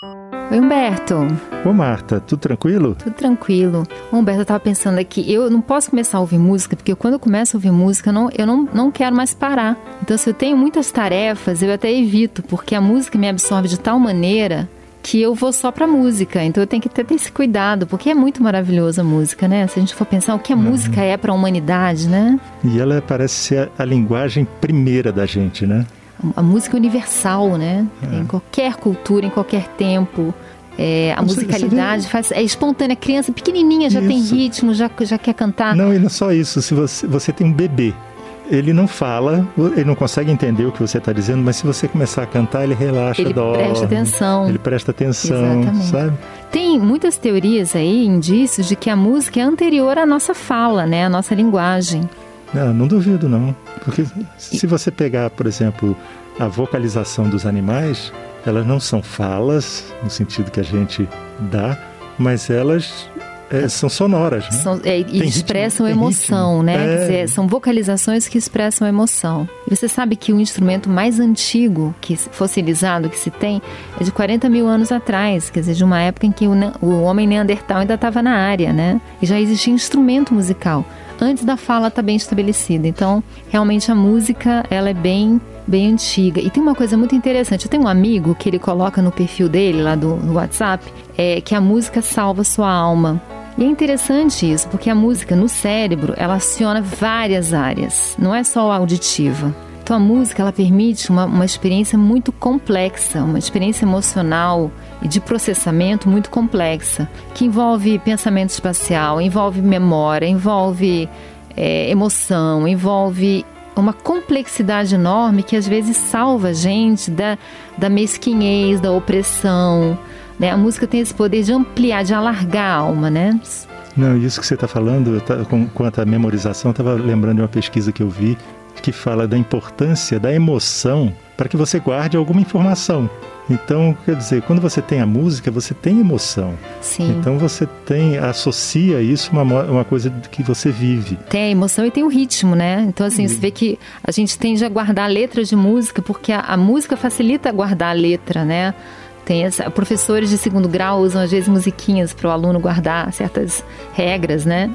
Oi, Humberto. Ô, Marta, tudo tranquilo? Tudo tranquilo. Humberto, eu tava pensando aqui, eu não posso começar a ouvir música, porque quando eu começo a ouvir música, eu não, eu não, não quero mais parar. Então, se eu tenho muitas tarefas, eu até evito, porque a música me absorve de tal maneira que eu vou só pra música. Então eu tenho que ter, ter esse cuidado, porque é muito maravilhosa a música, né? Se a gente for pensar o que a uhum. música é para a humanidade, né? E ela parece ser a, a linguagem primeira da gente, né? A música universal, né? É. Em qualquer cultura, em qualquer tempo. É, a musicalidade faz, é espontânea. A criança pequenininha já isso. tem ritmo, já, já quer cantar. Não, e não é só isso. Se você, você tem um bebê, ele não fala, ele não consegue entender o que você está dizendo, mas se você começar a cantar, ele relaxa, ele dorme. Ele presta atenção. Ele presta atenção, Exatamente. sabe? Tem muitas teorias aí, indícios de que a música é anterior à nossa fala, né? À nossa linguagem. Não, não duvido não. Porque se você pegar, por exemplo, a vocalização dos animais, elas não são falas no sentido que a gente dá, mas elas é, são sonoras, né? São, é, e expressam ritmo, emoção, né? É. Dizer, são vocalizações que expressam emoção. E você sabe que o instrumento mais antigo que fossilizado que se tem é de 40 mil anos atrás, quer dizer, de uma época em que o, o homem neandertal ainda estava na área, né? E já existia instrumento musical antes da fala tá bem estabelecida. Então, realmente a música, ela é bem bem antiga. E tem uma coisa muito interessante. Eu tenho um amigo que ele coloca no perfil dele, lá do, WhatsApp, é, que a música salva sua alma. E é interessante isso, porque a música no cérebro, ela aciona várias áreas, não é só auditiva. Então a música, ela permite uma, uma experiência muito complexa, uma experiência emocional e de processamento muito complexa, que envolve pensamento espacial, envolve memória, envolve é, emoção, envolve uma complexidade enorme que às vezes salva a gente da, da mesquinhez, da opressão, né? A música tem esse poder de ampliar, de alargar a alma, né? Não, isso que você está falando, tá, com, quanto à memorização, estava lembrando de uma pesquisa que eu vi que fala da importância da emoção para que você guarde alguma informação. Então, quer dizer, quando você tem a música, você tem emoção. Sim. Então você tem, associa isso a uma, uma coisa que você vive. Tem a emoção e tem o ritmo, né? Então, assim, você vê que a gente tende a guardar a letra de música, porque a, a música facilita guardar a letra, né? Tem essa, professores de segundo grau usam às vezes musiquinhas para o aluno guardar certas regras, né?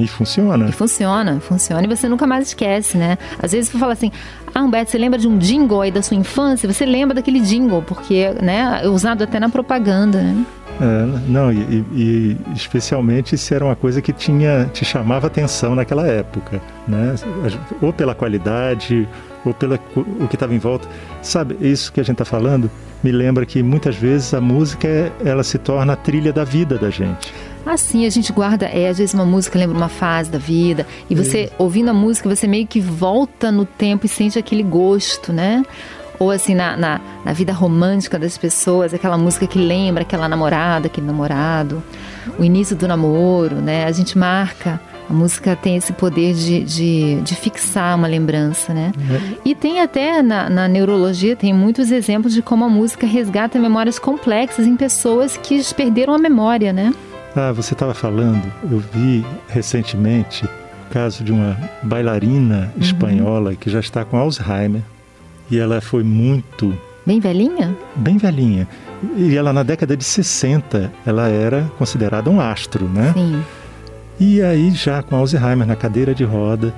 E funciona. E funciona, funciona e você nunca mais esquece, né? Às vezes você fala assim, ah, Humberto, você lembra de um jingle aí da sua infância? Você lembra daquele jingle, porque né, é usado até na propaganda, né? É, não, e, e, especialmente se era uma coisa que tinha, te chamava atenção naquela época, né? Ou pela qualidade, ou pelo o que estava em volta. Sabe, isso que a gente está falando me lembra que muitas vezes a música ela se torna a trilha da vida da gente. Assim, a gente guarda, é, às vezes uma música lembra uma fase da vida, e você, ouvindo a música, você meio que volta no tempo e sente aquele gosto, né? Ou assim, na, na, na vida romântica das pessoas, aquela música que lembra aquela namorada, aquele namorado, o início do namoro, né? A gente marca a música tem esse poder de, de, de fixar uma lembrança, né? Uhum. E tem até na, na, neurologia, tem muitos exemplos de como a música resgata memórias complexas em pessoas que perderam a memória, né? Ah, você estava falando, eu vi recentemente o caso de uma bailarina uhum. espanhola que já está com Alzheimer e ela foi muito... Bem velhinha? Bem velhinha. E ela na década de 60, ela era considerada um astro, né? Sim. E aí, já com Alzheimer na cadeira de roda,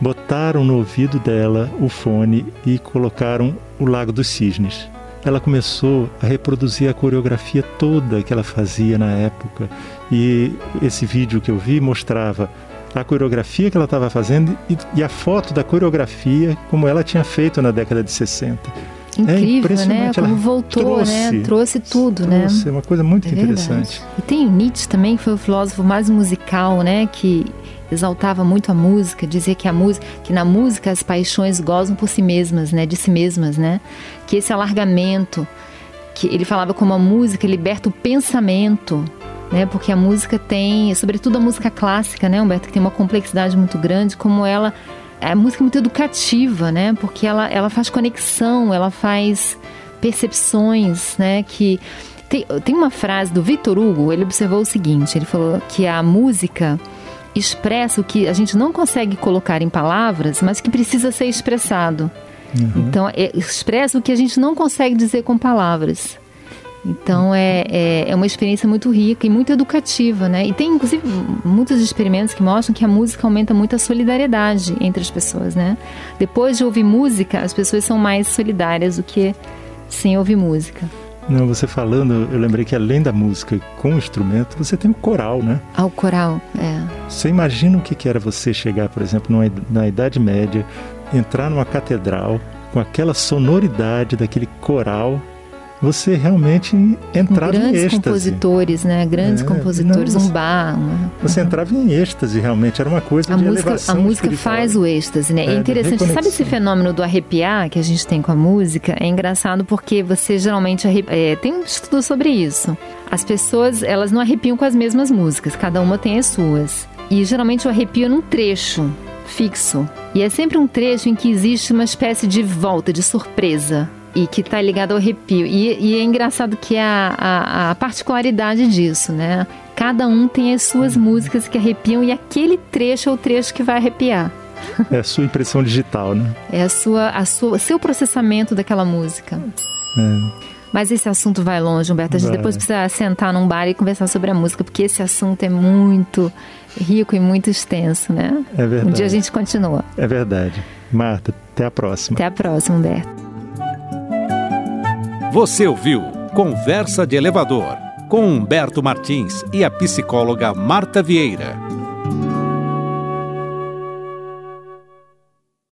botaram no ouvido dela o fone e colocaram o Lago dos Cisnes. Ela começou a reproduzir a coreografia toda que ela fazia na época. E esse vídeo que eu vi mostrava a coreografia que ela estava fazendo e, e, a foto da coreografia como ela tinha feito na década de 60. Incrível, é né? Como voltou, né? trouxe, né? Trouxe tudo, né? trouxe, né? É uma coisa muito é interessante. E tem Nietzsche também, que foi o filósofo mais musical, né? Que exaltava muito a música, dizia que a música, que na música as paixões gozam por si mesmas, né? De si mesmas, né? Que esse alargamento, que ele falava como a música liberta o pensamento, né? Porque a música tem, sobretudo a música clássica, né, Humberto, que tem uma complexidade muito grande, como ela a música é muito educativa, né? Porque ela, ela faz conexão, ela faz percepções, né? Que tem, tem uma frase do Victor Hugo, ele observou o seguinte, ele falou que a música expressa o que a gente não consegue colocar em palavras, mas que precisa ser expressado. Uhum. Então, é, expressa o que a gente não consegue dizer com palavras. Então é, é, é, uma experiência muito rica e muito educativa, né? E tem inclusive muitos experimentos que mostram que a música aumenta muito a solidariedade entre as pessoas, né? Depois de ouvir música, as pessoas são mais solidárias do que sem ouvir música. Não, você falando, eu lembrei que além da música com o instrumento, você tem o coral, né? Ah, o coral, é. Você imagina o que era você chegar, por exemplo, numa, na Idade Média, entrar numa catedral com aquela sonoridade daquele coral você realmente entrava em êxtase. Grandes compositores, né? Grandes é, compositores, não, um bar. Uma... Você entrava em êxtase, realmente. Era uma coisa a de música, elevação A música espiritual. faz o êxtase, né? É, é interessante. Sabe esse fenômeno do arrepiar que a gente tem com a música? É engraçado porque você geralmente... É, tem um estudo sobre isso. As pessoas, elas não arrepiam com as mesmas músicas. Cada uma tem as suas. E geralmente o arrepio é num trecho fixo. E é sempre um trecho em que existe uma espécie de volta, de surpresa e que está ligado ao arrepio. E, e, é engraçado que a, a, a, particularidade disso, né? Cada um tem as suas músicas que arrepiam e aquele trecho é o trecho que vai arrepiar. É a sua impressão digital, né? É a sua, a sua, seu processamento daquela música. É. Mas esse assunto vai longe, Humberto. A gente vai. depois precisa sentar num bar e conversar sobre a música, porque esse assunto é muito rico e muito extenso, né? É verdade. Um dia a gente continua. É verdade. Marta, até a próxima. Até a próxima, Humberto. Você ouviu Conversa de Elevador com Humberto Martins e a psicóloga Marta Vieira.